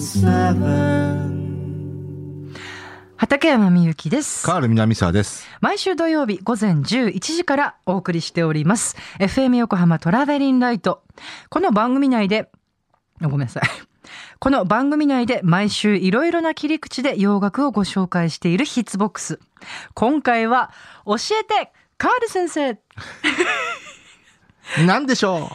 106.7畠山みゆきです。カール南沢です。毎週土曜日午前11時からお送りしております。FM 横浜トラベリンライト。この番組内で、あごめんなさい。この番組内で毎週いろいろな切り口で洋楽をご紹介しているヒッツボックス。今回は、教えてカール先生 なんでしょな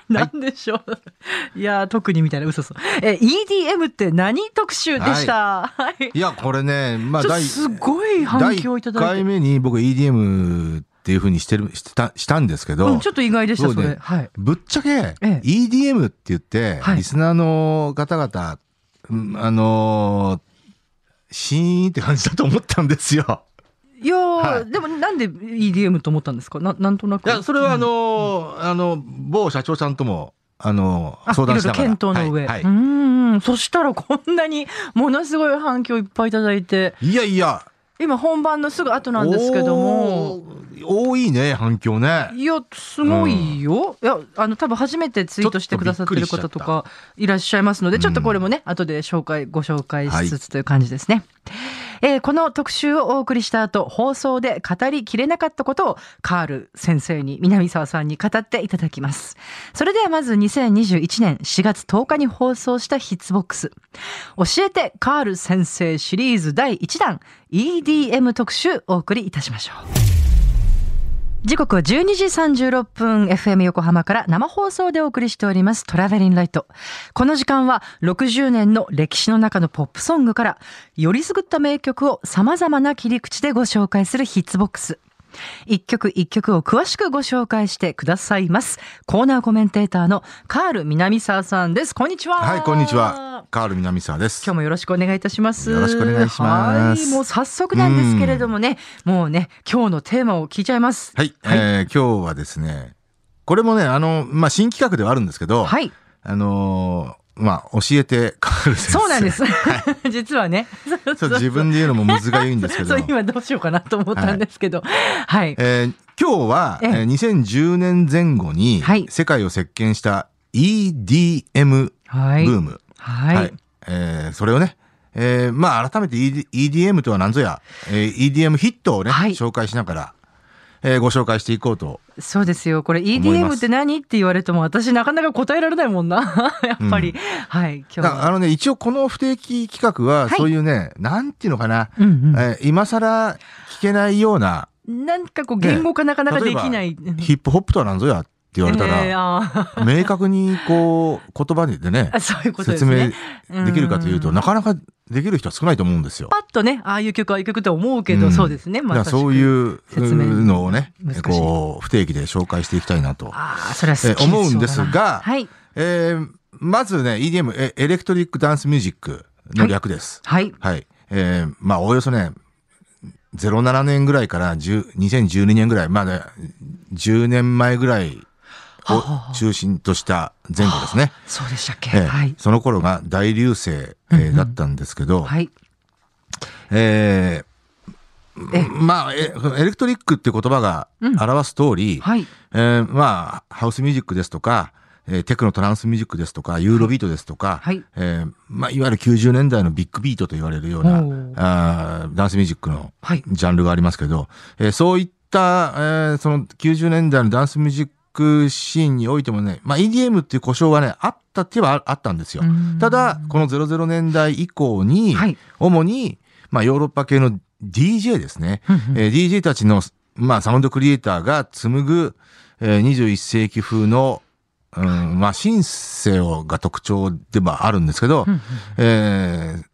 んでしょう、い、やー特にみたいな嘘嘘。え、EDM って何特集でした？はい。ういや、これね、まあ、すごい反響いただい第1回て。目に僕 EDM っていうふうにしてる、した、したんですけど、うん、ちょっと意外でした、それ。はい。ぶっちゃけ、ええ EDM って言って、はいリスナーの方々、うんあのーシーンって感じだと思ったんですよ。いやー、はいでもなんで EDM と思ったんですか？ななんとなく。いや、それはあのーあの、某社長さんとも、あのーあ相談しながら。検討の上。はい。うん。そしたらこんなにものすごい反響いっぱいいただいて、い、いやいや、今本番のすぐ後なんですけども、多いね、反響ね。いや、すごいよ。いや、あの、多分初めてツイートしてくださってる方とかいらっしゃいますので、ちょっとこれもね、後で紹介、ご紹介しつつという感じですね。えーこの特集をお送りした後、放送で語りきれなかったことを、カール先生に、南沢さんに語っていただきます。それではまず2021年4月10日に放送したヒッツボックス。教えてカール先生シリーズ第1弾 EDM 特集お送りいたしましょう。時刻は12時36分 FM 横浜から生放送でお送りしておりますトラベリンライト。この時間は60年の歴史の中のポップソングからよりすぐった名曲を様々な切り口でご紹介するヒッツボックス。一曲一曲を詳しくご紹介してくださいます。コーナーコメンテーターのカール南沢さんです。こんにちは。はい、こんにちは。。カール南沢です。今日もよろしくお願いいたします。よろしくお願いしますはい、もう早速なんですけれどもね、もうね、今日のテーマを聞いちゃいます。はい、えー今日はですね、これもね、あの、まあ、新企画ではあるんですけど、はい。あのーまあ、教えてカール先生。そうなんです。実はね。そう自分で言うのもむずがゆいんですけど今どうしようかなと思ったんですけど。はい。えー今日は、えええー2010年前後にはい世界を席巻した EDM はい。ブーム。はい。えーそれをね、えーまあ改めて ED EDM とは何ぞや、えー EDM ヒットをね、はい紹介しながら、えーご紹介していこうと。そうですよ。これ EDM って何？って言われても私なかなか答えられないもんな。やっぱり。はい。今日あのね、一応この不定期企画は、はいそういうね、なんていうのかな、うんうんえー今更聞けないような、なんかこう言語化なかなかできない。ヒップホップとは何ぞやって言われたら、明確にこう、言葉でねあ、そういうことです説明ね。できるかというと、うんなかなかできる人は少ないと思うんですよ。パッとね、ああいう曲、ああいう曲って思うけど、うんそうですね。だからそうう。いう説明のをねこう、不定期で紹介していきたいなと、ああ、それは好きえー思うんですがはい。えーまずね、EDM、えエレクトリックダンスミュージックの略です。はい。はい。えーまあ、おおよそね、07年ぐらいから10 2012年ぐらい、まあね、10年前ぐらいを中心とした前後ですね。そうでしたっけ？えーはい。その頃が大流星、えーだったんですけど、はい。えーえまあ、えエレクトリックっていう言葉が表す通り、はい。えーまあ、ハウスミュージックですとか、えーテクノトランスミュージックですとか、ユーロビートですとか、はいえーまあ、いわゆる90年代のビッグビートと言われるようなあーダンスミュージックのはいジャンルがありますけど、えーそういった、えーその90年代のダンスミュージックシーンにおいてもね、まあ、EDM っていう故障はね、あったって言えばああったんですようん。ただ、この00年代以降に、はい主に、まあ、ヨーロッパ系の DJ ですね。えー DJ たちの、まあ、サウンドクリエイターが紡ぐ、えー21世紀風の、うん、まあ、シンセオが特徴ではあるんですけど、えー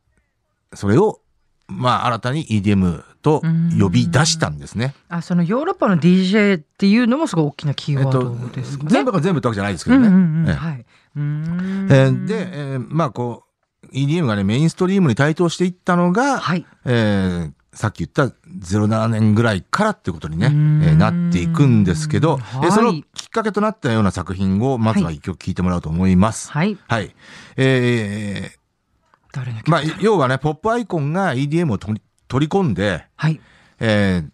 それを、まあ、新たに EDM と呼び出したんですね。あ、そのヨーロッパの DJ っていうのもすごい大きなキーワードですか？ね。全部が全部ってわけじゃないですけどね。うんうんうんええはい。えーで、えーまあ、こう、EDM がね、メインストリームに台頭していったのが、はい。えーさっき言った07年ぐらいからってことにね、えうーなっていくんですけど、はいえーそのきっかけとなったような作品をまずは一曲聴いてもらおうと思います。はい。はい。えーまあ、要はね、ポップアイコンが EDM を取り込んで、はい。えー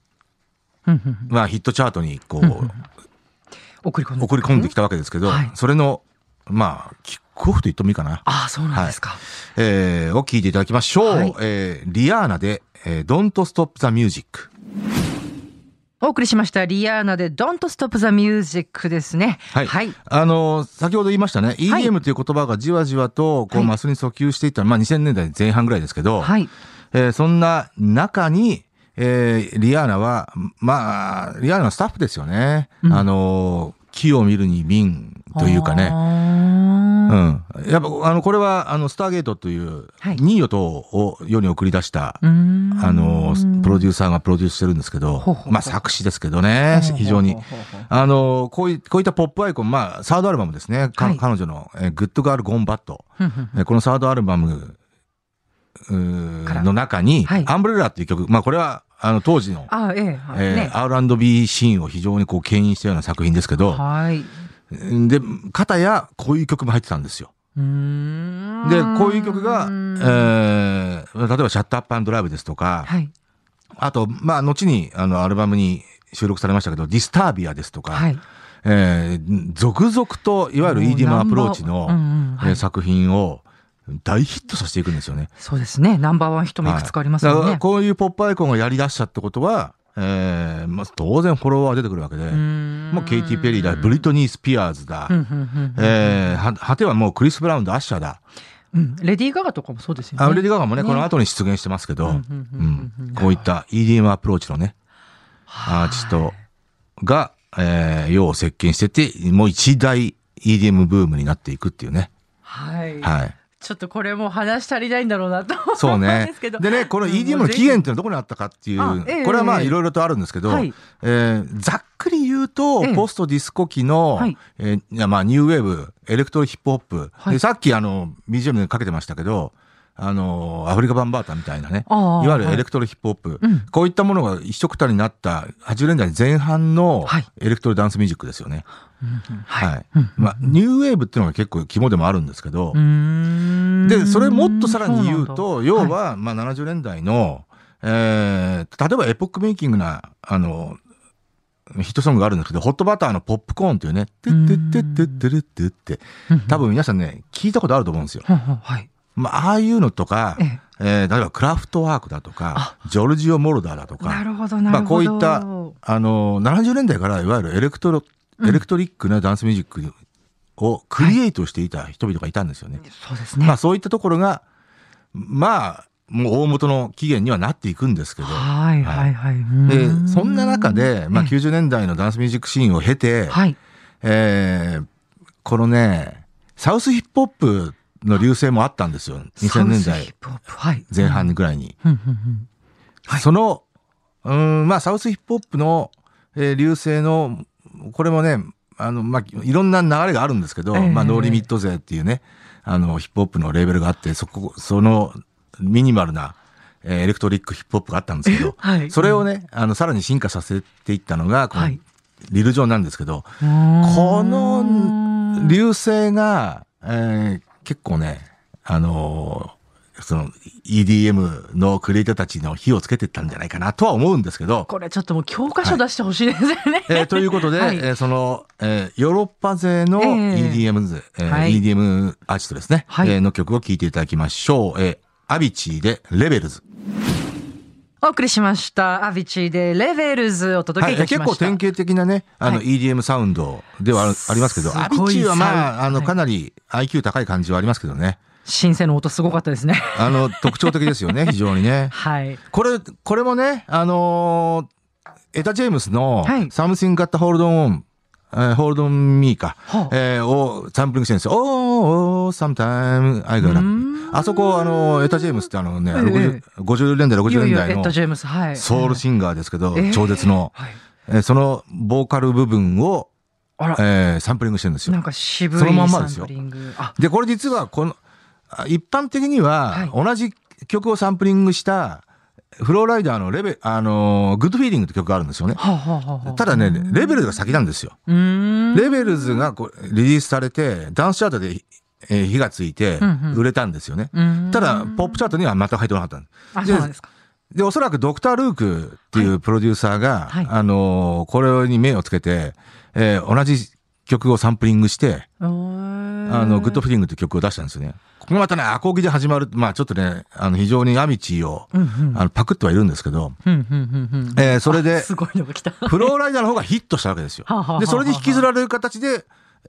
まあ、ヒットチャートにこう、送り込んで。送り込んできたわけですけど、はいそれの、まあ、きクオフと言ってもいいかな。ああ、そうなんですか。えー、を聞いていただきましょう。はいえー、リアーナで、えー、Don't Stop the Music。お送りしました。リアーナで Don't Stop the Music ですね。はい。はい。あのー先ほど言いましたね。はい EDM という言葉がじわじわと、こう、はいマスに訴求していった、まあ2000年代前半ぐらいですけど、はい。えーそんな中に、えーリアーナは、まあ、リアーナのスタッフですよね。うんあのー木を見るに瓶というかね。うね。ん。やっぱ、あの、これは、あの、スターゲートという、はいニーヨとを世に送り出した、あの、プロデューサーがプロデュースしてるんですけどまあ作詞ですけどね、非常にあの、こういこういったポップアイコン、まあ、サードアルバムですね。彼女の、えーグッドガールゴンバット。このサードアルバムの中に、はいアンブレラっていう曲、まあこれは、あの、当時の、あええ、ーね。R&B シーンを非常にこう、牽引したような作品ですけど、はい。で、片や、こういう曲も入ってたんですよ。で、こういう曲が、えー、例えば、シャットアップドライブですとか、はい。あと、まあ、後に、あの、アルバムに収録されましたけど、ディスタービアですとか、はい。えー続々と、いわゆる EDM アプローチの、うんうんはいえー作品を大ヒットさせていくんですよね。そうですね。ナンバーワンヒットもいくつかありますよね。こういうポップアイコンがやり出したってことは、えーまあ、当然フォロワー出てくるわけで、もうケイティ・ペリーだ、ブリトニー・スピアーズだ、えーは果てはもうクリス・ブラウンだ、アッシャーだ。うんレディー・ガガとかもそうですよね。あレディ・ガガもね、ねこの後に出現してますけど、こういった EDM アプローチのね、アーティストが、えー世を席巻してて、もう一大 EDM ブームになっていくっていうね。はい。はい。ちょっとこれもう話足りないんだろうなと思そうねすけど。。でね、このうん EDM の起源っていうのはどこにあったかっていう、これはまあいろいろとあるんですけど、はい。えーざっくり言うと、ええ。ポストディスコ期の、はい。まあニューウェーブ、エレクトロヒップホップ、はい。でさっきあの BGM でかけてましたけど、あのアフリカバンバータみたいなね、いわゆるエレクトロヒップホップ、うん。こういったものが一緒くたになった80年代前半のはい。エレクトロダンスミュージックですよね。はい。はい。うんまあ、ニューウェーブっていうのが結構肝でもあるんですけど、で、それもっとさらに言うと、そ要は、まあ、70年代の、えー、例えばエポックメイキングな、あの、ヒットソングがあるんですけど、ホットバターのポップコーンっていうね、てってってってってるってって、多分皆さんね、聞いたことあると思うんですよ。はい。まあ、ああいうのとか、ええ。ー例えばクラフトワークだとか、ジョルジオ・モロダーだとか、なるほどなまあ、るほど。こういった、あの、70年代からいわゆるエレクトロ、エレクトリックなダンスミュージックをクリエイトしていた人々がいたんですよね。そうですね。まあそういったところが、まあ、もう大元の起源にはなっていくんですけど。はいはいはい。でうーん、そんな中で、まあええ90年代のダンスミュージックシーンを経て、はい。えーこのね、サウスヒップホップの隆盛もあったんですよ。2000年代。前半ぐらいに。その、うん、まあサウスヒップホップの、えー隆盛の、これもね、あの、まあ、いろんな流れがあるんですけど、ええ。まあ、ノーリミット勢っていうね、あの、ヒップホップのレーベルがあって、そこ、その、ミニマルな、えーエレクトリックヒップホップがあったんですけど、はい。それをね、あの、さらに進化させていったのが、このはい。リルジョンなんですけど、この流星が、えー結構ね、あのーその EDM のクリエイターたちの火をつけていったんじゃないかなとは思うんですけど、これちょっともう教科書出してほしいですよね。えーということで、はいえーその、えーヨーロッパ勢のええ EDM 勢、えーはい EDM アーティストですね、はいえーの曲を聴いていただきましょう。えーアビチーでレベルズ。お送りしました。アビチーでレベルズをお届はい、けいたしました。結構典型的なね、あのはい EDM サウンドではありますけど、アビチーはまあ、あの、かなり IQ 高い感じはありますけどね。シンセの音すごかったですね。あの、特徴的ですよね、非常にね。はい。これ、これもね、あのーエタ・ジェームスのはい Something Got Hold On、えー Hold On Me か、はあえーをサンプリングしてるんですよ。Oh, oh, sometime I うー gotta. んあそこ、あの、エタ・ジェームスってあのね、ええ60 50年代、い60よいよ年代のエッド・ジェームス。はい。ソウルシンガーですけど、ええ超絶の、はい。えーそのボーカル部分を、えーサンプリングしてるんですよなん。か渋いそのまんまサンですよプリング。あ、で、これ実は、この、あ一般的には、同じ曲をサンプリングした、フローライダーのレベ、あのーグッドフィーリングって曲があるんですよね。はあ、はあただね、レベルズが先なんですよ。レベルズがこうリリースされて、ダンスチャートで、えー火がついて売れたんですよね。うーんただ、ポップチャートには全く入ってこなかったんですあ、そうなんですか。で、おそらくドクター・ルークっていうプロデューサーが、はいあのーこれに目をつけて、えー同じ曲をサンプリングして、あの、グッドフィーリングって曲を出したんですよね。ここまたね、アコギで始まる、まあちょっとね、あの、非常にアミチーを、うんうん。あの、パクってはいるんですけど、えーそれで、すごいのが来た。フローライダーの方がヒットしたわけですよ。で、それに引きずられる形で、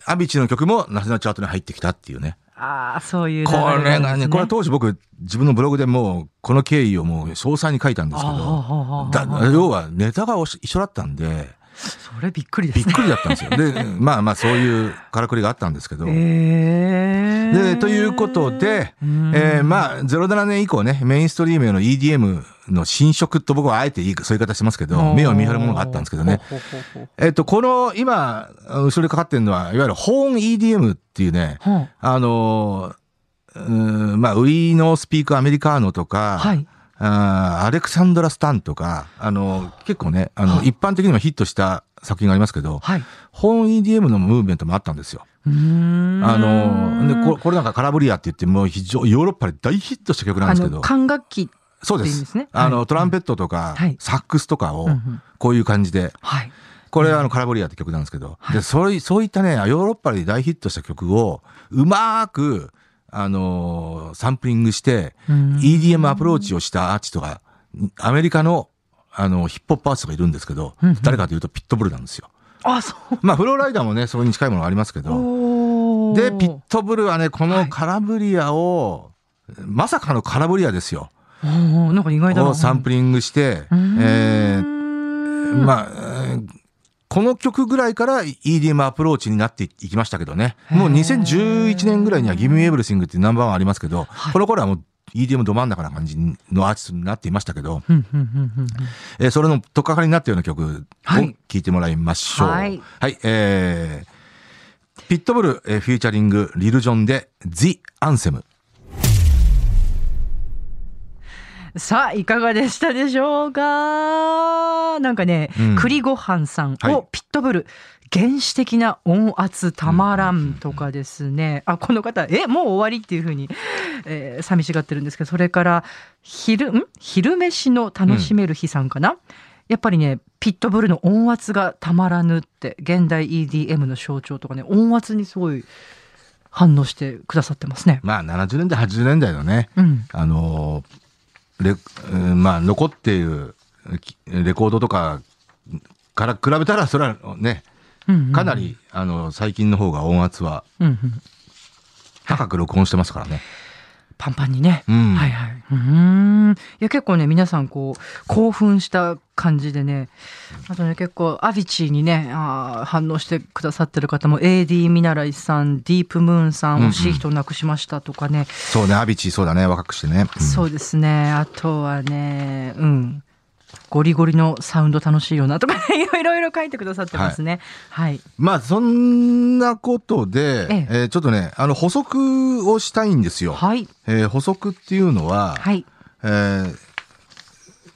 アミチーの曲もナショナルチャートに入ってきたっていうね。ああ、そういう流これがね、これは当時僕、自分のブログでもう、この経緯をもう詳細に書いたんですけど、あだ要はネタが一緒だったんで、それびっくりですね。びっくりだったんですよ。で、まあまあそういうからくりがあったんですけど、えーで、ということで、うんえーまあ、07年以降ね、メインストリームへの EDM の新色と僕はあえていいそういう言い方してますけど、目を見張るものがあったんですけどね。えっと、この、今、後ろにかかってるのは、いわゆるホーン EDM っていうね、あのー、うーんまあ、ウィーノースピークアメリカーノとか、はい。あーアレクサンドラ・スタンとか、あの、結構ね、あの、はい。一般的にもヒットした作品がありますけど、はい。ホーン EDM のムーブメントもあったんですよ。うーん。あの、でここれなんかカラブリアって言って、もう非常、ヨーロッパで大ヒットした曲なんですけど、管楽器。そうですすねあの、はい。トランペットとか、はい。サックスとかをこういう感じで、はい。これはあの、カラブリアって曲なんですけど、はい。で、そういそういったね、ヨーロッパで大ヒットした曲を、うまーく、あのーサンプリングして、うん EDM アプローチをしたアーティストが、アメリカの、あの、ヒップホップアーティストがいるんですけどうんうん、誰かというとピットブルなんですよ。あ、そう。まあ、フローライダーもね、それに近いものがありますけど、で、ピットブルはね、こはいのカラブリアを、まさかのカラブリアですよ。なんか意外だな。をサンプリングして、うんえーーまあ、えーこの曲ぐらいから EDM アプローチになっていきましたけどね。もう2011年ぐらいには Give Me Everything っていうナンバーワンありますけど、はい。この頃はもう EDM ど真ん中な感じのアーティストになっていましたけど、えーそれのとっかかりになったような曲をはい。聴いてもらいましょう。はい。えーピットブル、えーフューチャリングリルジョンで The Anthem。さあ、いかがでしたでしょうか？なんかね、うん。栗ごはんさんはい。をピットブル、原始的な音圧たまらんとかですね。あ、この方、え、もう終わりっていうふうに、えー寂しがってるんですけど、それから、昼、ん？昼飯の楽しめる日さんかな、やっぱりね、ピットブルの音圧がたまらぬって、現代 EDM の象徴とかね、音圧にすごい反応してくださってますね。まあ70年代、80年代のね、うん。あのーレ、うんまあ、残っているきレコードとかから比べたら、それはね、かなり、あの、最近の方が音圧は高く録音してますからね。パンパンにね。うんはいはい。うーん。いや結構ね皆さんこう興奮した感じでね。あとね結構アビチーにねあー反応してくださってる方も AD 見習いさん、ディープムーンさん、うんうん惜しい人を亡くしましたとかね。そうね、アビチそうだね、若くしてね。うんそうですね。あとはね、うん。ゴリゴリのサウンド楽しいよなとか、ね、いろいろ書いてくださってますね。はい。まあ、そんなことで、えええーちょっとね、あの、補足をしたいんですよ。はい。えー補足っていうのは、はい。えー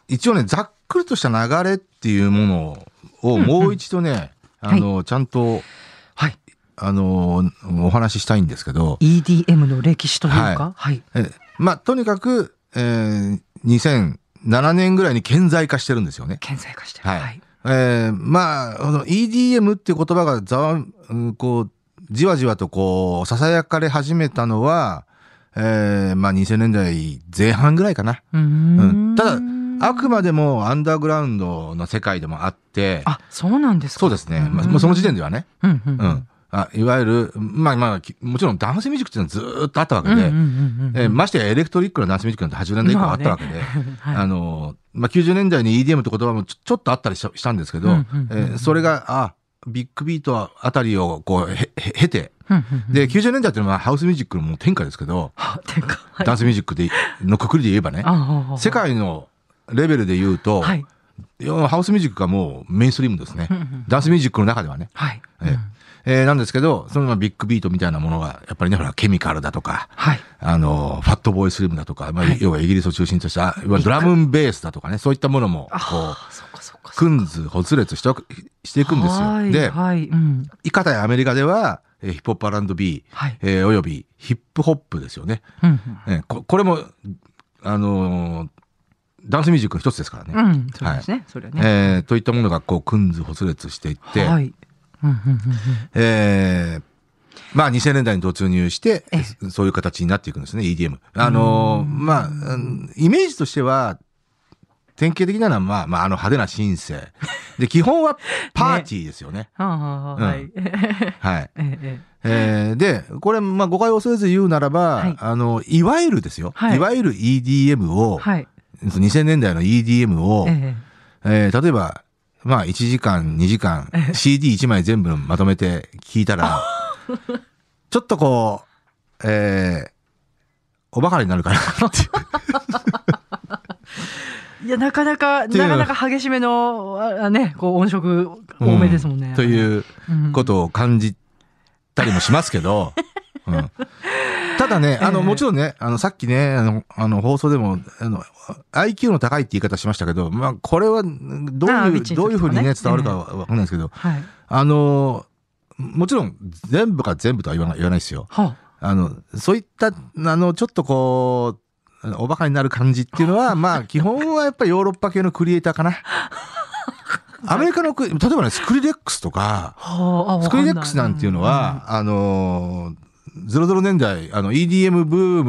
一応ね、ざっくりとした流れっていうものをもう一度ね、うんあの、ちゃんと、はい。あの、お話ししたいんですけど、EDM の歴史というか、はい。えまあ、とにかく、えー2007年ぐらいに顕在化してるんですよね。顕在化してる。はいはい。えーまあ、この EDM っていう言葉がざわ、うんこう、じわじわとこう、囁かれ始めたのは、えーまあ2000年代前半ぐらいかな。うーうんんただ、あくまでもアンダーグラウンドの世界でもあって、あ、そうなんですか。そうですね。まあ、もうその時点ではね。うんうんう。ん。あいわゆる、まあまあ、きもちろんダンスミュージックっていうのはずーっとあったわけで、ましてやエレクトリックなダンスミュージックなんて80年代以降あったわけで、はい。あの、まあ、90年代に EDM って言葉もちょちょっとあったりしたんですけど、それが、あ、ビッグビートあたりをこう、へ、へ、経て、で、90年代っていうのはハウスミュージックのもう天下ですけど、はてか、はい。ダンスミュージックで、のくくりで言えばね、世界のレベルで言うと、はい。ハウスミュージックがもうメインストリームですね。ダンスミュージックの中ではね。はい。えーえーなんですけど、そのビッグビートみたいなものが、やっぱりね、ほら、ケミカルだとか、はい。あの、ファットボーイスリムだとか、まあ、はい要はイギリスを中心とした、ドラムンベースだとかね、そういったものも、こう、くんず、ほつれつしてしていくんですよ。はいで、はい。うん。いかたやアメリカでは、えーヒップホップ R&B、はい。えーおよびヒップホップですよね。うんえーここれも、あのーダンスミュージックの一つですからね。うん。うん。そうですね。それはね。えーといったものが、こう、くんずほつれつしていって、はい。えーまあ2000年代に突入してえ、そういう形になっていくんですね、EDM。あのー、まあ、うんイメージとしては、典型的なのは、まあ、まあ、あの派手なシンセ。で、基本は パーティーですよね。はあはあはあはい。はい。えええーで、これ、まあ、誤解を恐れず言うならば、はいあの、いわゆるですよ。はいい、わゆる EDM を、はい。2000年代の EDM を、ええー例えば、まあ、1時間、2時間、CD1 枚全部まとめて聞いたら、ちょっとこう、えーおバカになるかなっていう。え いや、なかなか、なかなか激しめの、あね、こう音色多めですもんね。うんといううんことを感じたりもしますけど、うん。ただね、あの、ええもちろんね、あの、さっきね、あの、あの放送でも、あの、IQ の高いって言い方しましたけど、まあ、これは、どういう、ね。どういうふうにね、伝わるかはわかんないですけど、はい。あの、もちろん、全部が全部とは言わない言わないですよ。はあ。の、そういった、あの、ちょっとこう、おバカになる感じっていうのは、まあ、基本はやっぱりヨーロッパ系のクリエイターかな。アメリカのク、例えばね、スクリレックスとか、あ、はあ、あスクリレックスなんていうの、は、あの、00年代、あの、EDM ブー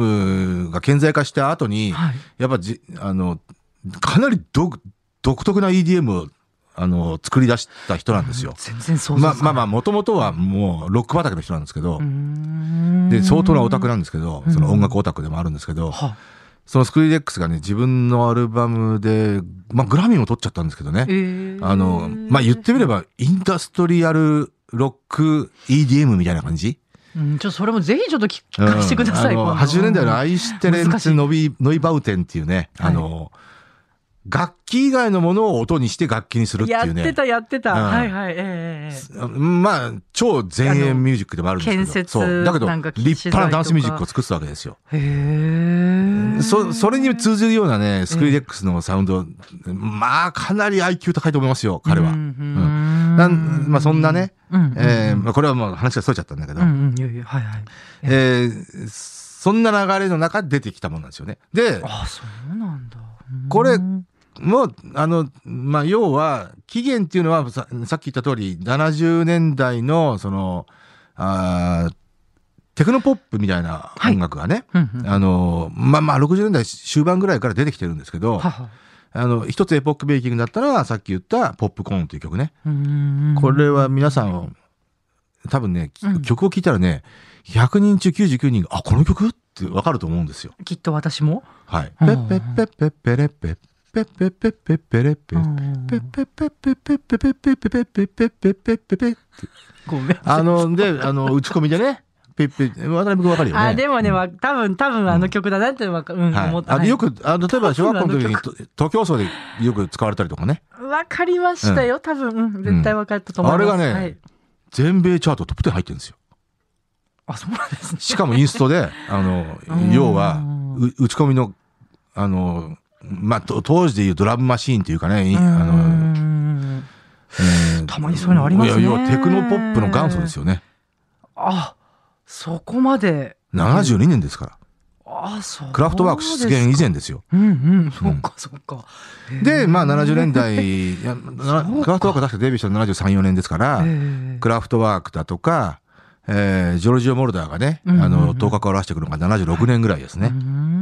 ムが顕在化した後に、はい。やっぱじ、あの、かなり独独特な EDM を、あの、作り出した人なんですよ。全然想像まあまあまあ、あ、もともとはもう、ロック畑の人なんですけど、でで、相当なオタクなんですけど、うんその音楽オタクでもあるんですけど、はそのスクリレックスがね、自分のアルバムで、まあ、グラミーも取っちゃったんですけどね。えあの、まあ、言ってみれば、インダストリアルロック EDM みたいな感じうん、ちょっとそれもぜひちょっと聞聞かせてください。うんあの今度80年代のアイシテレンツノビ、ノイバウテンっていうね、あの、楽器以外のものを音にして楽器にするっていうね。やってた、やってた。うんはいはい。ええええまあ、超前衛ミュージックでもあるんですけど。建設そう。だけど立派なダンスミュージックを作ってたわけですよ。へえ。そ、それに通じるようなね、スクリレックスのサウンド、まあ、かなり IQ 高いと思いますよ、彼は。ううんんなんまあ、そんなね、うんえーまあ、これはもう話がそれちゃったんだけど、うんうん、いやいや、はいはい。えーそんな流れの中で出てきたものなんですよね。で、あ、そうなんだ。これうんもう、あの、まあ、要は、起源っていうのはさ、さっき言った通り、70年代の、その、あーテクノポップみたいな音楽がね、うんうんあの、まあまあ、60年代終盤ぐらいから出てきてるんですけど、ははあの、一つエポックベイキングだったのは、さっき言ったポップコーンという曲ね。うんこれは皆さん、多分ね、きうん曲を聴いたらね、100人中99人が、あ、この曲？ってわかると思うんですよ。きっと私も。はい。うんペッペッペッペッペレッペッペッペッペッペッペレペッペッペッペッペッペッペッペッペッペッペッペッペッペッペッペペごめん。あの、で、あの、打ち込みでね、ペッペッ、渡辺君わかるよね。あ、でもね、多分、多分あの曲だなってわかうん、思った。あよく、あ例えば小学校の時に多分と徒競走でよく使われたりとかね。わかりましたよ。多分、絶対わかったと思います。あれがね全米チャートトップ10入ってるんですよ。あ、そうなんですね。しかもインストで、あの、要は、打ち込みの、あの、まあ、と当時でいうドラムマシーンっていうかね、いあうの、んえーたまにそういうのありますねいや、要はテクノポップの元祖ですよね。あ、そこまで。72年ですから。あ、そう。クラフトワーク出現以前ですよ。うんうん、そっかそっか。で、まあ70年代、いやクラフトワーク確かデビューしたの73、4年ですから、えクラフトワークだとか、えージョルジオ・モルダーがね、あの、頭角を現してくるのが76年ぐらいですえね。うん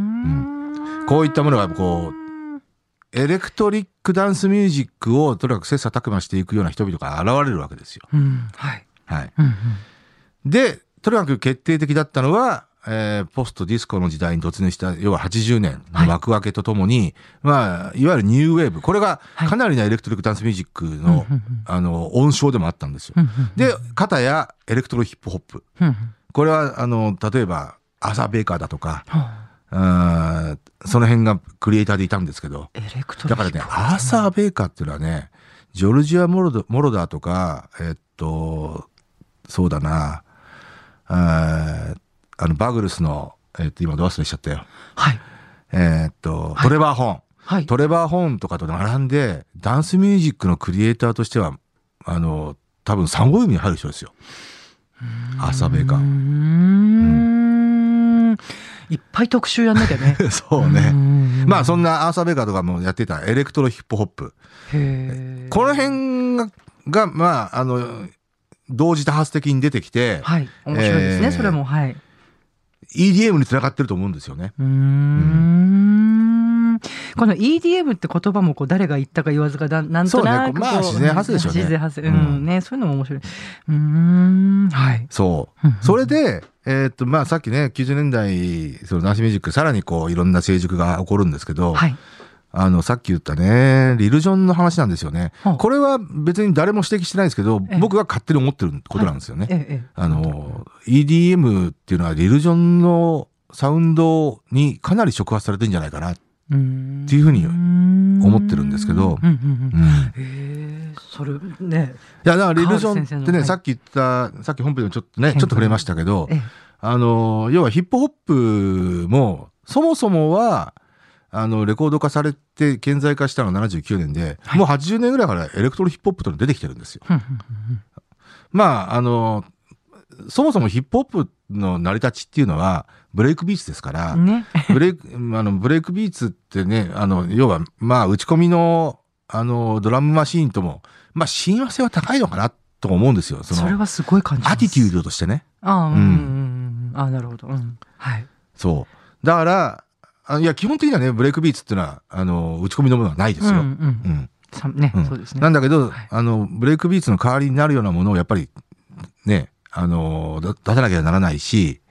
こういったものが、こう、エレクトリックダンスミュージックをとにかく切磋琢磨していくような人々が現れるわけですよ。うん、はい。はい。うんうんで、とにかく決定的だったのは、えーポストディスコの時代に突入した、要は80年の幕開けとともに、まあ、いわゆるニューウェーブ。これがかなりなエレクトリックダンスミュージックの、うんうんうんあの、温床でもあったんですよ。うんうんで、片やエレクトロヒップホップ。うんうんこれは、あの、例えば、アーサー・ベイカーだとか、はその辺がクリエイターでいたんですけど、だからね、アーサー・ベイカーっていうのはね、ジョルジオ・モロドモロダーとか、えっと、そうだな、あの、バグルスの、えっと、今ど忘れしちゃったよ。はい。えっと、はいトレバー・ホーン。はい。トレバー・ホーンとかと並んで、ダンスミュージックのクリエイターとしては、あの、多分3本指に入る人ですよ。アーサー・ベイカうーー。ん。いっぱい特集やんなきゃね。そうね。ねまあそんなアーサー・ベイカーとかもやってたエレクトロヒップホップ。この辺が、がまあ、あの、同時多発的に出てきて、はい。面白いですね、えーそれも。はい。EDM につながってると思うんですよね。うーん。この EDM って言葉もこう誰が言ったか言わずがだなんとなくねまあ自然発生でしょうね自然発生。ううんん。ね、そういうのも面白い。うーん。はい。そううん。それで、えーっと、まあさっきね、90年代、そのダンスミュージック、さらにこう、いろんな成熟が起こるんですけど、はい。あの、さっき言ったね、リルジョンの話なんですよねはあ。これは別に誰も指摘してないですけどええ、僕が勝手に思ってることなんですよね。ええ、ええ。あの、EDM っていうのはリルジョンのサウンドにかなり触発されてるんじゃないかな。っていうふうに思ってるんですけどうんうんうんうん。へえ、それね。いや、だからリルジョンってね、はいさっき言った、さっき本編でもちょっとね、ちょっと触れましたけど、ええあの、要はヒップホップも、そもそもは、あの、レコード化されて顕在化したのは79年で、はいもう80年ぐらいからエレクトロヒップホップというのが出てきてるんですよ。まあ、あの、そもそもヒップホップの成り立ちっていうのは、ブレイクビーツですから、うんね。ブレイク、あの、ブレイクビーツってね、あの、要は、まあ、打ち込みの、あの、ドラムマシーンとも、まあ、親和性は高いのかなと思うんですよ。その、それはすごい感じ。アティテュードとしてね。ああ、うん。ああ、なるほど。うん。はい。そう。だから、あいや、基本的にはね、ブレイクビーツっていうのは、あの、打ち込みのものはないですよ。うんう。うんん。さねうん、そうですね。なんだけど、はいあの、ブレイクビーツの代わりになるようなものをやっぱり、ね、あの、だ出さなきゃならないし、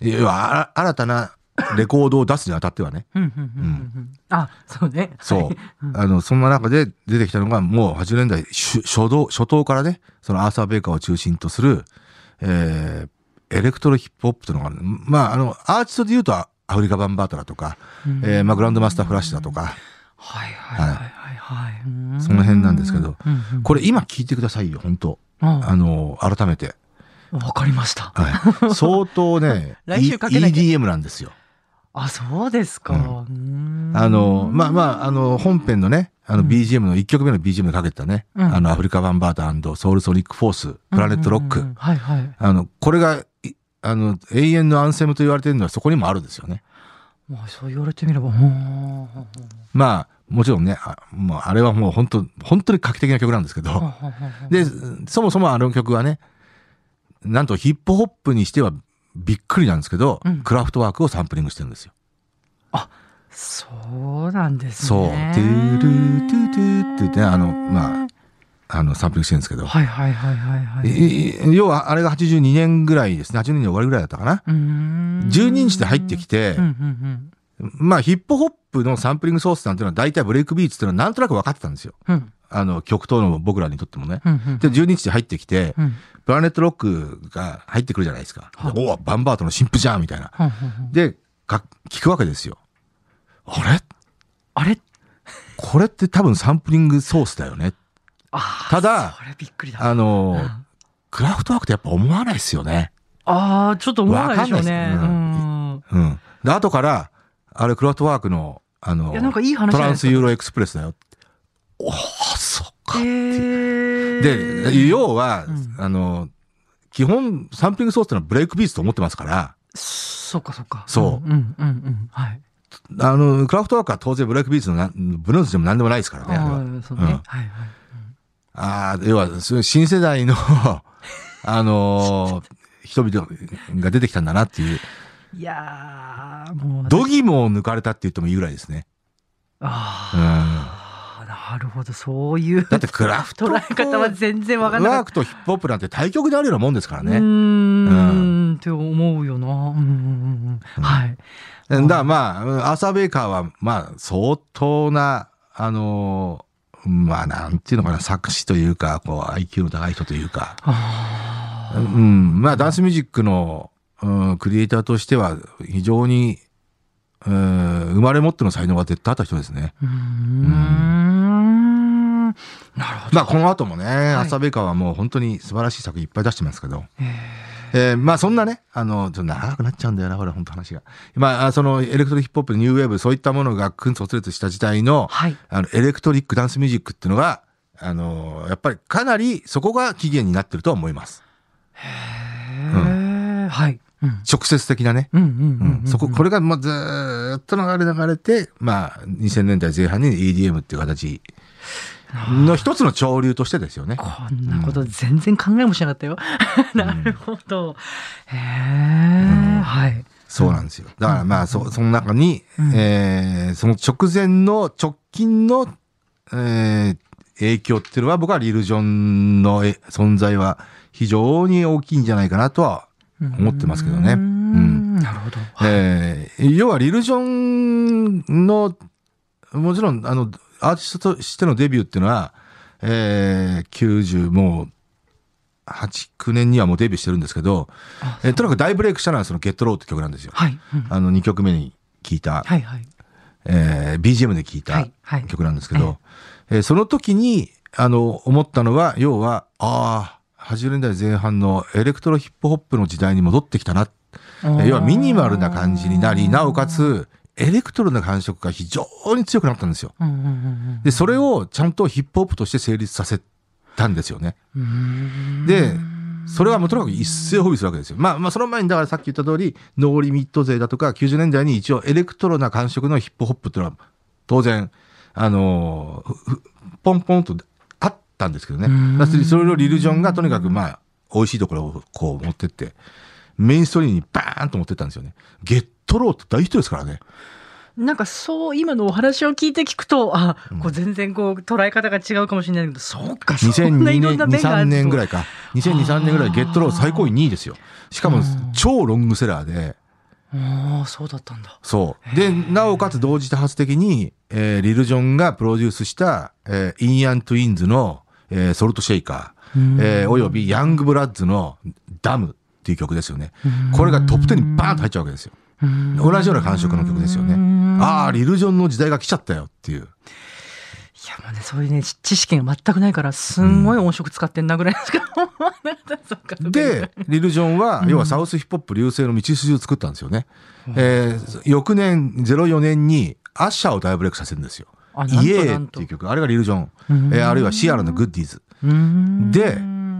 要はあ新たなレコードを出すにあたってはね、うん。あ、そうね。そう。あの、そんな中で出てきたのが、もう80年代初初動初頭からね、そのアーサー・ベイカーを中心とする、えー、エレクトロヒップホップというのがある、まあ、あの、アーティストで言うと、アフリカ・バンバータだとか、うん。えー、まあ、グランドマスター・フラッシュだとか、はいはいはいはい。はい。うん。その辺なんですけど。これ今聞いてくださいよ、本当。ああの、改めて。わかりました。はい。相当ね、来週かけなきゃ E- EDM なんですよ。あ、そうですか。ううんあの、まあまあ、あの、本編のね、あのうん BGM の1曲目の BGM でかけてたね、うんあの、アフリカ・バンバータソウル・ソニック・フォース、プラネット・ロック。はいはい。あの、これが、いあの、永遠のアンセムと言われてるのはそこにもあるんですよね。まあそう言われてみれば。うんまあ、もちろんね、あもうあれはもう本当、本当に画期的な曲なんですけど、で、そもそもあの曲はね、なんとヒップホップにしてはびっくりなんですけど、うんクラフトワークをサンプリングしてるんですよ。そうなんですね。そう。トゥールートゥートゥーって言ってね、あの、まあ、あの、サンプリングしてるんですけど、はいはいはいはいはい。要はあれが82年ぐらいですね、82年終わりぐらいだったかな。うーん12日で入ってきてうんうんまあ、ヒップホップのサンプリングソースなんていうのは大体ブレイクビーツっていうのはなんとなく分かってたんですよ。うんうんあの、極東の僕らにとってもね。うんうんで、12日で入ってきて、うんプラネットロックが入ってくるじゃないですか。はいおお、バンバートの新婦じゃんみたいな。で、か聞くわけですよ。あれ？あれ？これって多分サンプリングソースだよね。ただ。あの、うんクラフトワークってやっぱ思わないですよね。ああ、ちょっと思わないでしょうね。わかんないですうんうん。で、後から、あれクラフトワークの、あのいや、なんかいい話トランスユーロエクスプレスだよ。おお、そっかっていう。で、要は、うんあの、基本、サンプリングソースってのはブレイクビーツと思ってますから、そっかそっか。そううんうんうん。はい。あの、クラフトワークは当然ブレイクビーツのなブルースでも何でもないですからね。あああ、そうね。うんはいはい。ああ、要は、そういう新世代の、あのー人々が出てきたんだなっていう、いやー、もう私。ドギモを抜かれたって言ってもいいぐらいですね。ああ、なるほど、そういう。だってクラフト 捉え方は全然わかんなかっワークとヒップホップなんて対極であるようなもんですからね。ーん、って思うよな。うん。はい。だからまあ、アーサー・ベイカーは、まあ、相当な、あのーまあ、なんていうのかな、作詞というか、こう、IQ の高い人というか、あうん、まあ、ダンスミュージックの、うん、クリエイターとしては、非常に、うん、生まれ持っての才能が絶対あった人ですね。ーうーん。なるほど。まあ、この後もね、いアーサー・ベイカーはもう本当に素晴らしい作品いっぱい出してますけど、えーまあそんなね、あの、ちょっと長くなっちゃうんだよな、これ、本当話が。まああ、そのエレクトリックヒップホップ、ニューウェーブ、そういったものがくん卒列した時代の、はい。あの、エレクトリックダンスミュージックっていうのが、あの、やっぱりかなりそこが起源になってるとは思います。へーはい。うん。直接的なね。うんうんううんん、そこ、これがまあずーっと流れ流れて、まあ、2000年代前半に EDM っていう形の一つの潮流としてですよね。こんなこと全然考えもしなかったよ。なるほど。へえ、はい。そうなんですよ。だからまあ、そ、その中に、うんえーその直前の直近の、えー影響っていうのは僕はリルジョンのえ存在は非常に大きいんじゃないかなとは思ってますけどね。ううんんなるほど。えー要はリルジョンの、もちろん、あの、アーティストとしてのデビューっていうのは、えー、90、もう、8、9年にはもうデビューしてるんですけど、あえーとにかく大ブレイクしたのはその Get Low って曲なんですよ。はい。うんあの2曲目に聴いた、はいはい。えー BGM で聴いはたいはい曲なんですけど、えーその時に、あの、思ったのは、要は、ああ、80年代前半のエレクトロヒップホップの時代に戻ってきたな。えー要はミニマルな感じになり、なおかつ、エレクトロな感触が非常に強くなったんですよ。で、それをちゃんとヒップホップとして成立させたんですよね。うん。で、それはもうとにかく一世を風靡するわけですよ。まあまあその前にだからさっき言った通り、ノーリミット勢だとか90年代に一応エレクトロな感触のヒップホップっていうのは当然、あのポンポンとたんですけどうんね。それをリルジョンがとにかくまあ、美味しいところをこう持ってって、メインストリームにバーンと持ってったんですよね。 Get Low って大ヒットですからね。なんかそう、今のお話を聞いて聞くと、あ、こう全然こう捉え方が違うかもしれないけど、そうか、そんない2002年、ろんな2、3面がある年ぐらいか。2002、3年ぐらい Get Low 最高位2位ですよ。しかも超ロングセラーで、ああ、そうだったんだ。そう。で、なおかつ同時多発的に、えーリルジョンがプロデュースした、えーイン・ヤン・ツインズの、えー Salt Shaker、えーおよびヤングブラッズのダムっていう曲ですよね。これがトップ10にバーンと入っちゃうわけですよ。同じような感触の曲ですよね。ああ、リルジョンの時代が来ちゃったよっていう。いやもうね、そういうね、知知識が全くないから、すんごい音色使ってんなぐらいし か思わなかった。で、リルジョンは、要はサウスヒップホップ流星の道筋を作ったんですよね。えー翌年、04年にアッシャーを大ブレイクさせるんですよイエーっていう曲。あれがリルジョン。うんえーあるいはシアラのグッディーズ。で、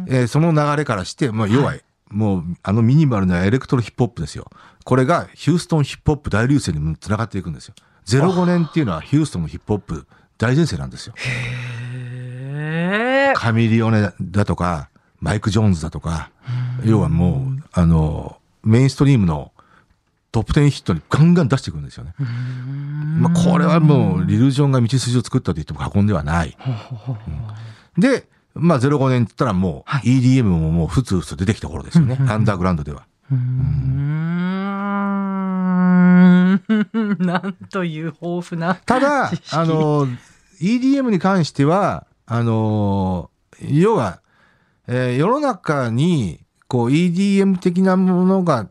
えーその流れからして、まあ、要は、もう、あのミニマルなエレクトロヒップホップですよ。これがヒューストンヒップホップ大隆盛につながっていくんですよ。05年っていうのはヒューストンのヒップホップ大全盛なんですよ。カミリオネアだとか、マイク・ジョーンズだとか、要はもう、あの、メインストリームのトップ10ヒットにガンガン出していくんですよね。まあ、これはもう、リルジョンが道筋を作ったと言っても過言ではない。うんで、まあ、05年って言ったらもう、はい EDM ももうふつふつ出てきた頃ですよね。アンダーグラウンドでは。うーん なんという豊富な。ただあの、EDM に関しては、あの、要は、えー世の中に、こう、EDM 的なものが、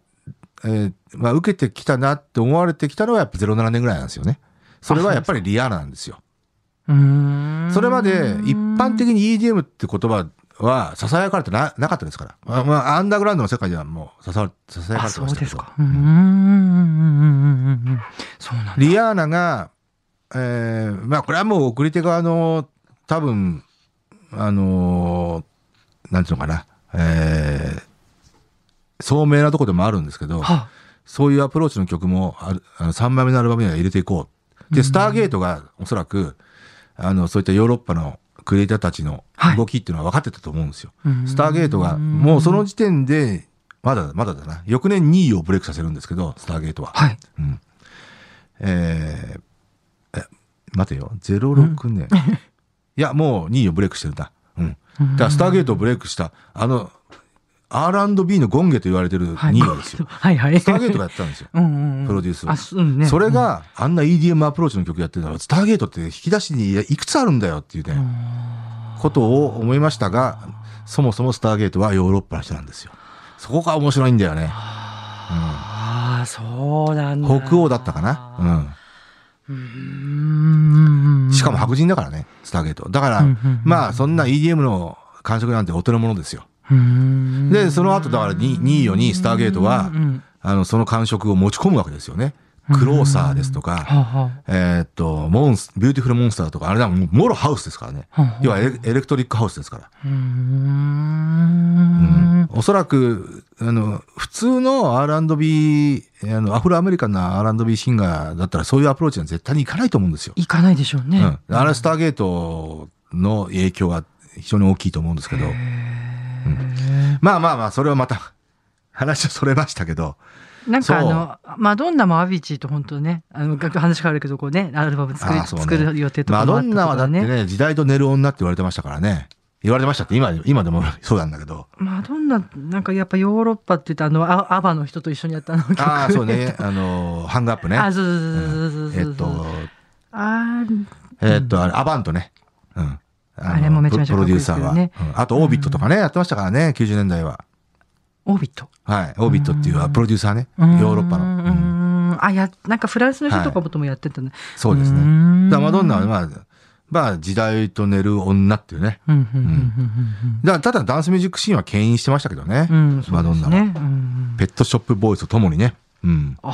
えーまあ、受けてきたなって思われてきたのはやっぱ07年ぐらいなんですよね。それはやっぱりリアーナなんですよ。それまで一般的に EDM って言葉は囁かれてななかったですから。まあ、まあ、アンダーグラウンドの世界ではもう囁囁かあ、れてそましたけどうですか。。うーん。そうなんだ。リアーナが、えーまあこれはもう送り手側の多分、あのーなんていうのかな、えー、聡明なとこでもあるんですけど、はそういうアプローチの曲もあるあの3枚目のアルバムには入れていこう。で、スターゲートがおそらく、あの、そういったヨーロッパのクリエイターたちの動きっていうのは分かってたと思うんですよ。うんスターゲートが、もうその時点で、まだ、まだだな。翌年2位をブレイクさせるんですけど、スターゲートは。はい。うん。えー、え、待てよ、06年。いや、もう2位をブレイクしてるんだ。うん。だからスターゲートをブレイクした、あの、R&B のゴンゲと言われてるはい。2位ですよ。はいはい。スターゲートがやってたんですよ。うんうんうんプロデュースをうんね。それが、あんな EDM アプローチの曲やってるのは、スターゲートって引き出しにいくつあるんだよっていうね、ことを思いましたが、そもそもスターゲートはヨーロッパの人なんですよ。そこが面白いんだよね。ああ、そうなんだ。北欧だったかな？うーんうん。しかも白人だからね、スターゲート。だからうんうんうん、まあ、そんな EDM の感触なんてお手の物ですよ。で、その後、だから2、2位よにスターゲートはあの、その感触を持ち込むわけですよね。 Closer ですとか、はあはえーっと、モンス、 Beautiful Monster とか、あれだもう、もろハウスですからね。要はエレクトリックハウスですから。あうんん。おそらく、あの、普通の R&B、あの、アフロアメリカンな R&B シンガーだったらそういうアプローチは絶対にいかないと思うんですよ。行かないでしょうね。うん。あれスターゲートの影響が非常に大きいと思うんですけど、うんまあまあまあ、それはまた話はそれましたけど、なんかあの、マドンナもアビーチーと本当ね、あの、話変わるけど、こうね、アルバム作ね作る予定とかマドンナはだってね、時代と寝る女って言われてましたからね。言われてましたって今、今でも そうなんだけど。マドンナ、なんかやっぱヨーロッパって言ったあの、アアバの人と一緒にやったあの曲。ああ、そうね。あの、ハングアップね。あ、そうそうそうそうそうそう。えっと、あーえっと、あれアバントね。うん。のあれもめちゃめちゃプロデューサーは。あと、オービットとかね、やってましたからね、90年代は。オービット？はい。オービットっていうプロデューサーね。ヨうんーロッパの。ううんん。あ、や、なんかフランスの人とかもともやってたね。そうですね。ねだマドンナは、まあ、まあ、時代と寝る女っていうね。うん、うん、うん、だただダンスミュージックシーンは牽引してましたけどね。うん、うん。マドンナは。ね。うん。ペットショップボーイズとともにね。うん。懐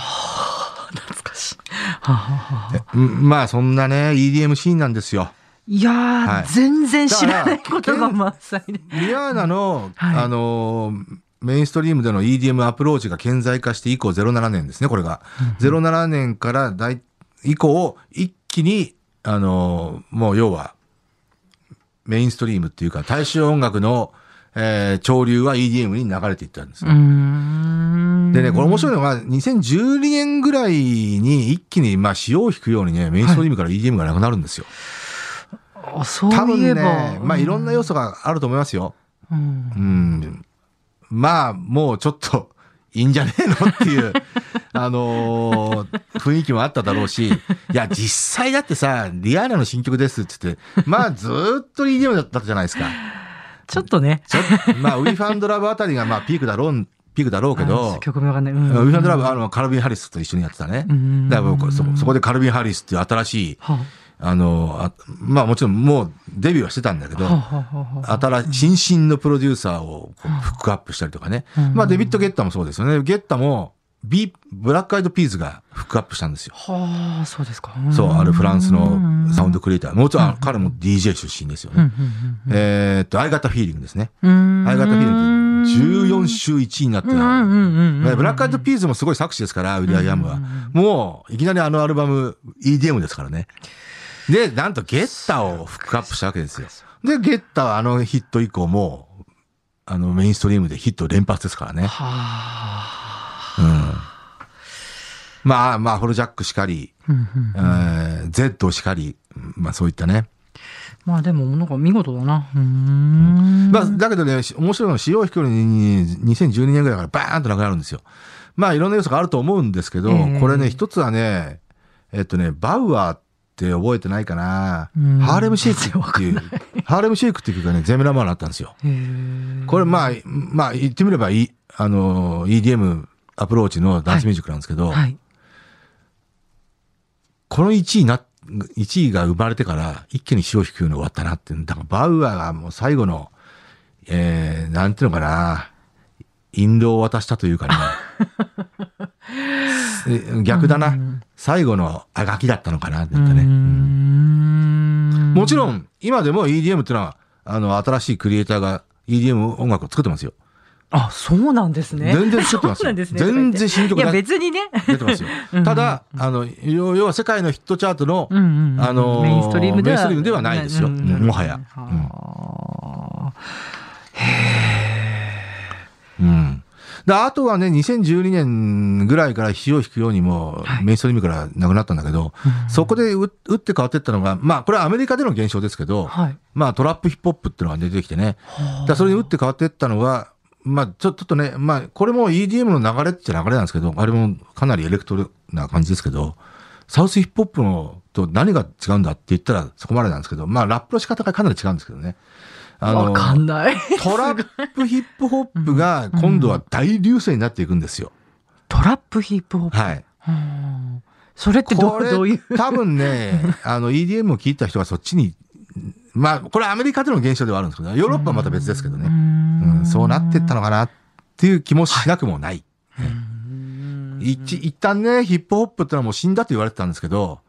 かしい。はあはあはまあ、そんなね、EDM シーンなんですよ。いやー、はい全然知らないことが満載で。リアーナの、はいあのーメインストリームでの EDM アプローチが顕在化して以降07年ですね、これが。07年から大以降、一気に、あのーもう要は、メインストリームっていうか、大衆音楽の、えー潮流は EDM に流れていったんですよ。でね、これ面白いのが、2012年ぐらいに一気に、まあ、潮を引くようにね、メインストリームから EDM がなくなるんですよ。あそう多分いえば。ね、まあ、いろんな要素があると思いますよ。うんうん。まあ、もうちょっと、いいんじゃねえのっていう、あのー雰囲気もあっただろうし、いや、実際だってさ、リアーナの新曲ですって言って、まあ、ずーっと EDM だったじゃないですか。ちょっとね。ちょまあ、ウィファンドラブあたりが、まあ、ピークだろう、ピークだろうけあど、曲名わかんない。うウんィファンドラブ、あの、カルビン・ハリスと一緒にやってたねうん。だからそこでカルビン・ハリスっていう新しい、はあの、あまあもちろんもうデビューはしてたんだけど、新しい、新進のプロデューサーをフックアップしたりとかね。うんまあデビッド・ゲッタもそうですよね。ゲッタも、ビブラックアイドピーズがフックアップしたんですよ。はあ、そうですか。そう、あるフランスのサウンド。ドクリエイター。もちろん彼も DJ 出身ですよね。えーっと、I Got a Feeling ですね。うん I Got a Feeling って14週1位になってた。ブラックアイドピーズもすごい作詞ですから、ウィリアムは。もう、いきなりあのアルバム EDM ですからね。で、なんとゲッタをフックアップしたわけですよ。で、ゲッタはあのヒット以降も、あのメインストリームでヒット連発ですからね。はあ。うん。まあまあ、ホルジャックしかり、えー、ゼしかり、まあそういったね。まあでも、なんか見事だな。うーん。まあ、だけどね、し面白いのは、潮を引くように2012年ぐらいからバーンとなくなるんですよ。まあ、いろんな要素があると思うんですけど、ええこれね、一つはね、えっとね、バウアーって覚えてないかな。うんハーレムシェイクっていう、ハーレムシェイ クっていう曲がね、ゼミラマーになったんですよ。これ、まあ、まあ、言ってみればいい、あの、EDM アプローチのダンスミュージックなんですけど、はい。この1位な、1位が生まれてから一気に潮を引くように終わったなって。だからバウアーがもう最後の、えー、なんていうのかな、引導を渡したというかね。え 逆だな。最後のあがきだったのかな、なんかう。んもちろん、今でも EDM っていうのは、あの、新しいクリエイターが EDM 音楽を作ってますよ。あ、そうなんですね。全然作ってますよね。全然新曲いや、だ別にね。出てますよ うん。ただ、あの、要要は世界のヒットチャートの、うんうんうんあのーメインストリームではないですようんうんうんもはやはあうん。で、あとはね、2012年ぐらいから火を引くようにも、はいメインストリームからなくなったんだけど、そこで打打って変わっていったのが、まあ、これはアメリカでの現象ですけど、はい。まあ、トラップヒップホップっていうのが出てきてね、だそれに打って変わっていったのが、まあ、ちょちょっとね、まあ、これも EDM の流れっちゃ流れなんですけど、あれもかなりエレクトロな感じですけど、サウスヒップホップのと何が違うんだって言ったらそこまでなんですけど、まあ、ラップの仕方がかなり違うんですけどね。あわかんない。トラップヒップホップが今度は大隆盛になっていくんですよ。トラップヒップホップ？はい。うんそれってどうどういう？多分ね、あの EDM を聞いた人がそっちに、まあ、これアメリカでの現象ではあるんですけど、ヨーロッパはまた別ですけどね。うん、そうなってったのかなっていう気もしなくもない。一一旦ね、ヒップホップってのはもう死んだと言われてたんですけど、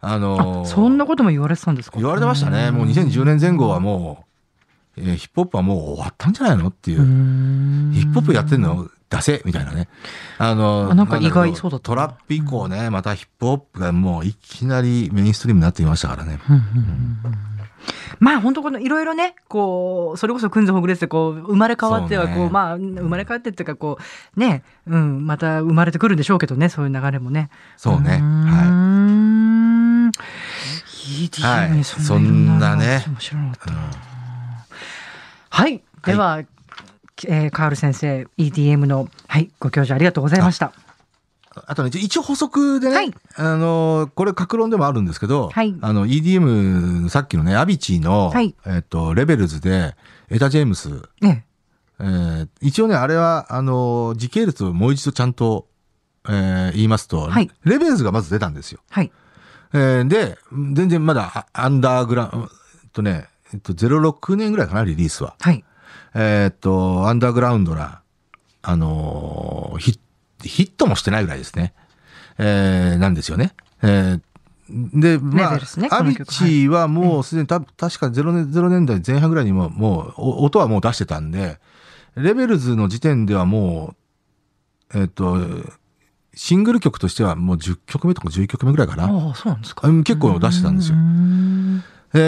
あのーあそんなことも言われてたんですか？言われてましたね。もう2010年前後はもう、えーヒップホップはもう終わったんじゃないのっていう。ヒップホップやってんの？出せみたいなね。あの、あなんか意外そうだったトラップ以降ね、またヒップホップがもういきなりメインストリームになっていましたからね。まあ本当このいろいろね、こう、それこそくんずほぐれてこう、生まれ変わってはこう、ねまあ、生まれ変わってっていうかこう、ね、うん、また生まれてくるんでしょうけどね、そういう流れもね。そうねうーはん。EDM はいそんなそんなね面白かったな。はい。では、えーカール先生、EDM の、はい、ご教授ありがとうございました。あとね、一応補足でね、はいあの、これ、格論でもあるんですけど、はいあの、EDM、さっきのね、アビチーの、はいえっと、レベルズで、エタ・ジェームス、ね。えー一応ね、あれは、あの、時系列をもう一度ちゃんと、えー言いますと、はいレベルズがまず出たんですよ。はい。えーで、全然まだあアンダーグラウンド、とね、えっと、06年ぐらいかな、リリースは。はい。えーっと、アンダーグラウンドな、あのーヒッヒットもしてないぐらいですね。えーなんですよね。えーで、まあね、こアビチはもうすでにた、確か0年 ,0 年代前半ぐらいにも、もう、お音はもう出してたんで、レベルズの時点ではもう、えーっと、シングル曲としてはもう10曲目とか11曲目ぐらいかな。ああ、そうなんですか。うん結構出してたんですよえ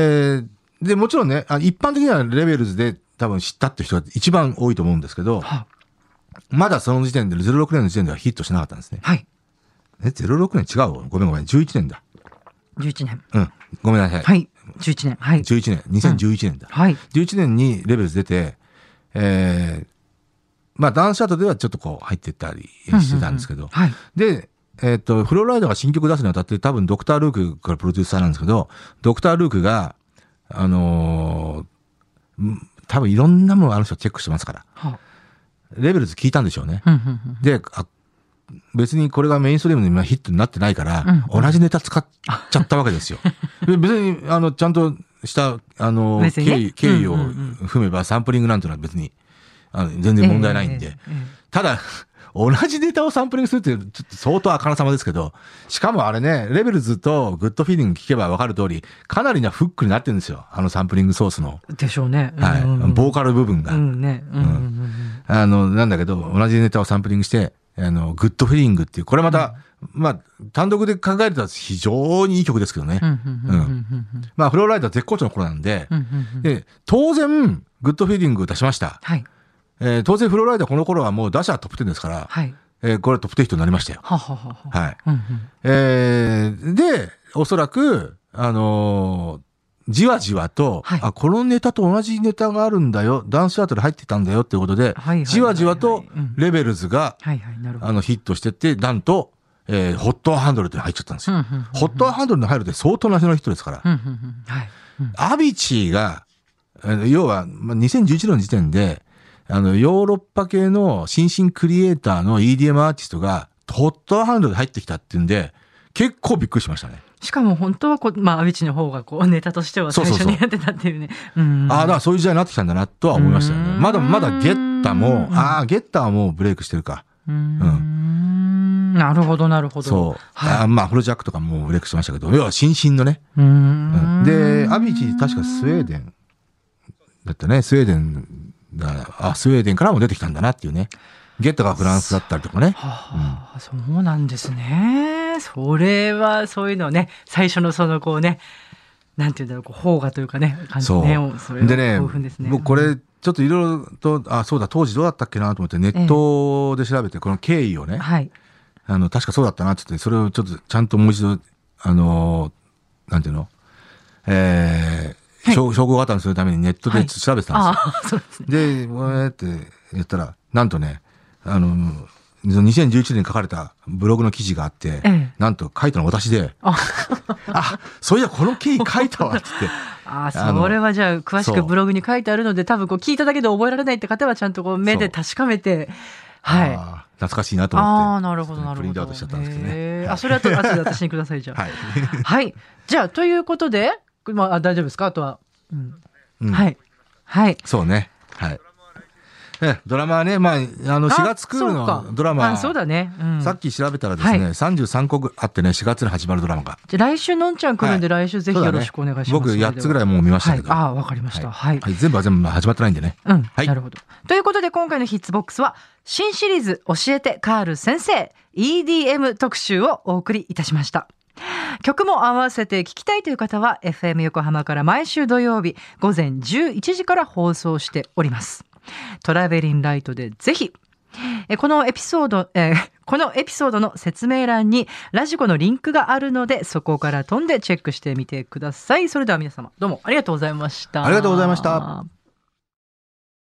ーで、もちろんね、あ一般的にはレベルズで多分知ったって人が一番多いと思うんですけど、はまだその時点で、06年の時点ではヒットしなかったんですね。はい。え、06年違う？わごめんごめん。11年だ。11年。うん。ごめんなさい。はい。11年。はい。11年。2011年だ。はい。11年にレベルズ出て、えー、まあ、ダンスチャートではちょっとこう入ってったりしてたんですけど、はい。で、えっ、と、フローライダーが新曲出すにあたって多分ドクター・ルークからプロデューサーなんですけど、ドクター・ルークが、あのーん多分いろんなものあの人チェックしてますから、はレベルズ聞いたんでしょうね。あ。うんうんうんで、あ別にこれがメインストリームでヒットになってないから、うん同じネタ使っちゃったわけですよ。で別に、あの、ちゃんとした、あの、ね経緯、経緯を踏めば、サンプリングなんていうのは別に、あの全然問題ないんで。ええええただ、同じネタをサンプリングするって、ちょっと相当あからさまですけど、しかもあれね、 Levels と Good Feeling 聞けばわかる通り、かなりなフックになってるんですよ。あのサンプリングソースの。でしょうね。はい。うんうんボーカル部分が。うんね。うんうんうんあの、なんだけど、同じネタをサンプリングして、あの、 Good Feeling っていう、これまた、まあ、単独で考えると非常にいい曲ですけどね。うんうんうんうんうんまあ、フローライダー絶好調の頃なんで、うんうんうんで、当然、グッドフィーリング出しました。はい。えー当然フローライダーこの頃はもう打者トップ10ですから、はい。えーこれトップ10ヒットになりましたよ。はははは。はい。うんうんえーで、おそらく、あのーじわじわと、はいあ、このネタと同じネタがあるんだよ、ダンスチャートで入ってたんだよっていうことで、じわじわとうんレベルズが、はいはい、なるほど。あのヒットしてって、なんと、えーホットハンドルって入っちゃったんですよ。うんうんうんホットハンドルに入るって相当な人のヒットですから。うんうんうんはい。うんアビチーが、要は、まあ、2011年の時点で、あの、ヨーロッパ系の新進クリエイターの EDM アーティストが、ホットハンドルで入ってきたっていうんで、結構びっくりしましたね。しかも本当はこう、まあ、アビチの方がこう、ネタとしては最初にやってたっていうね。うんああ、だからそういう時代になってきたんだなとは思いましたよね。うんまだまだゲッタも、うんああ、ゲッタはもうブレイクしてるか。うーんなるほど、なるほど。そう。はいあーまあ、フロジャックとかもブレイクしてましたけど、要は新進のね。うーんで、アビチー確かスウェーデンだったね。スウェーデンだ、あ、スウェーデンからも出てきたんだなっていうね。ゲッタがフランスだったりとかね。はあ、そうなんですね。それは、そういうのをね、最初のその、こうね、なんていうんだろう、こう、邦画というかね、感じ。ね。それはでね、興奮ですね。僕これ、ちょっといろいろと、あ、そうだ、当時どうだったっけなと思って、ネットで調べて、この経緯をね、はい。あの、確かそうだったなって言って、それをちょっとちゃんともう一度、あのーなんていうの？えー、はい証証拠型にするためにネットではい調べてたんですよ。ですね。で、こうやって言ったら、なんとね、あの、2011年に書かれたブログの記事があって、ええなんと書いたの私で、ああ、そういや、この経緯書いたわ、つって。ああのそれはじゃあ、詳しくブログに書いてあるので、多分こう聞いただけで覚えられないって方は、ちゃんとこう目で確かめて、はい。懐かしいなと思って。あー、なるほど、なるほど。プリントアウトしちゃったんですけどね。あ、それはと後で私にください、じゃあ。はい。はい。じゃあ、ということで、まあ、あ大丈夫ですか？あとは。うんうんはい。はい。そうね。はい。えドラマはね、まあ、あの、4月クールのドラマ、あそうだね。うんさっき調べたらですね、はい33個ぐあってね、4月に始まるドラマが。じゃあ来週のんちゃん来るんで、はい来週ぜひよろしくお願いします。僕8つぐらいもう見ましたけど。はい、ああ、わかりました。はい。はい全部は全部始まってないんでね。うん、はいなるほど。ということで今回のヒッツボックスは新シリーズ教えてカール先生 EDM 特集をお送りいたしました。曲も合わせて聞きたいという方は FM 横浜から毎週土曜日午前11時から放送しております。トラベリンライトでぜひこのエピソード、えー、このエピソードの説明欄にラジコのリンクがあるのでそこから飛んでチェックしてみてください。それでは皆様どうもありがとうございました。ありがとうございました。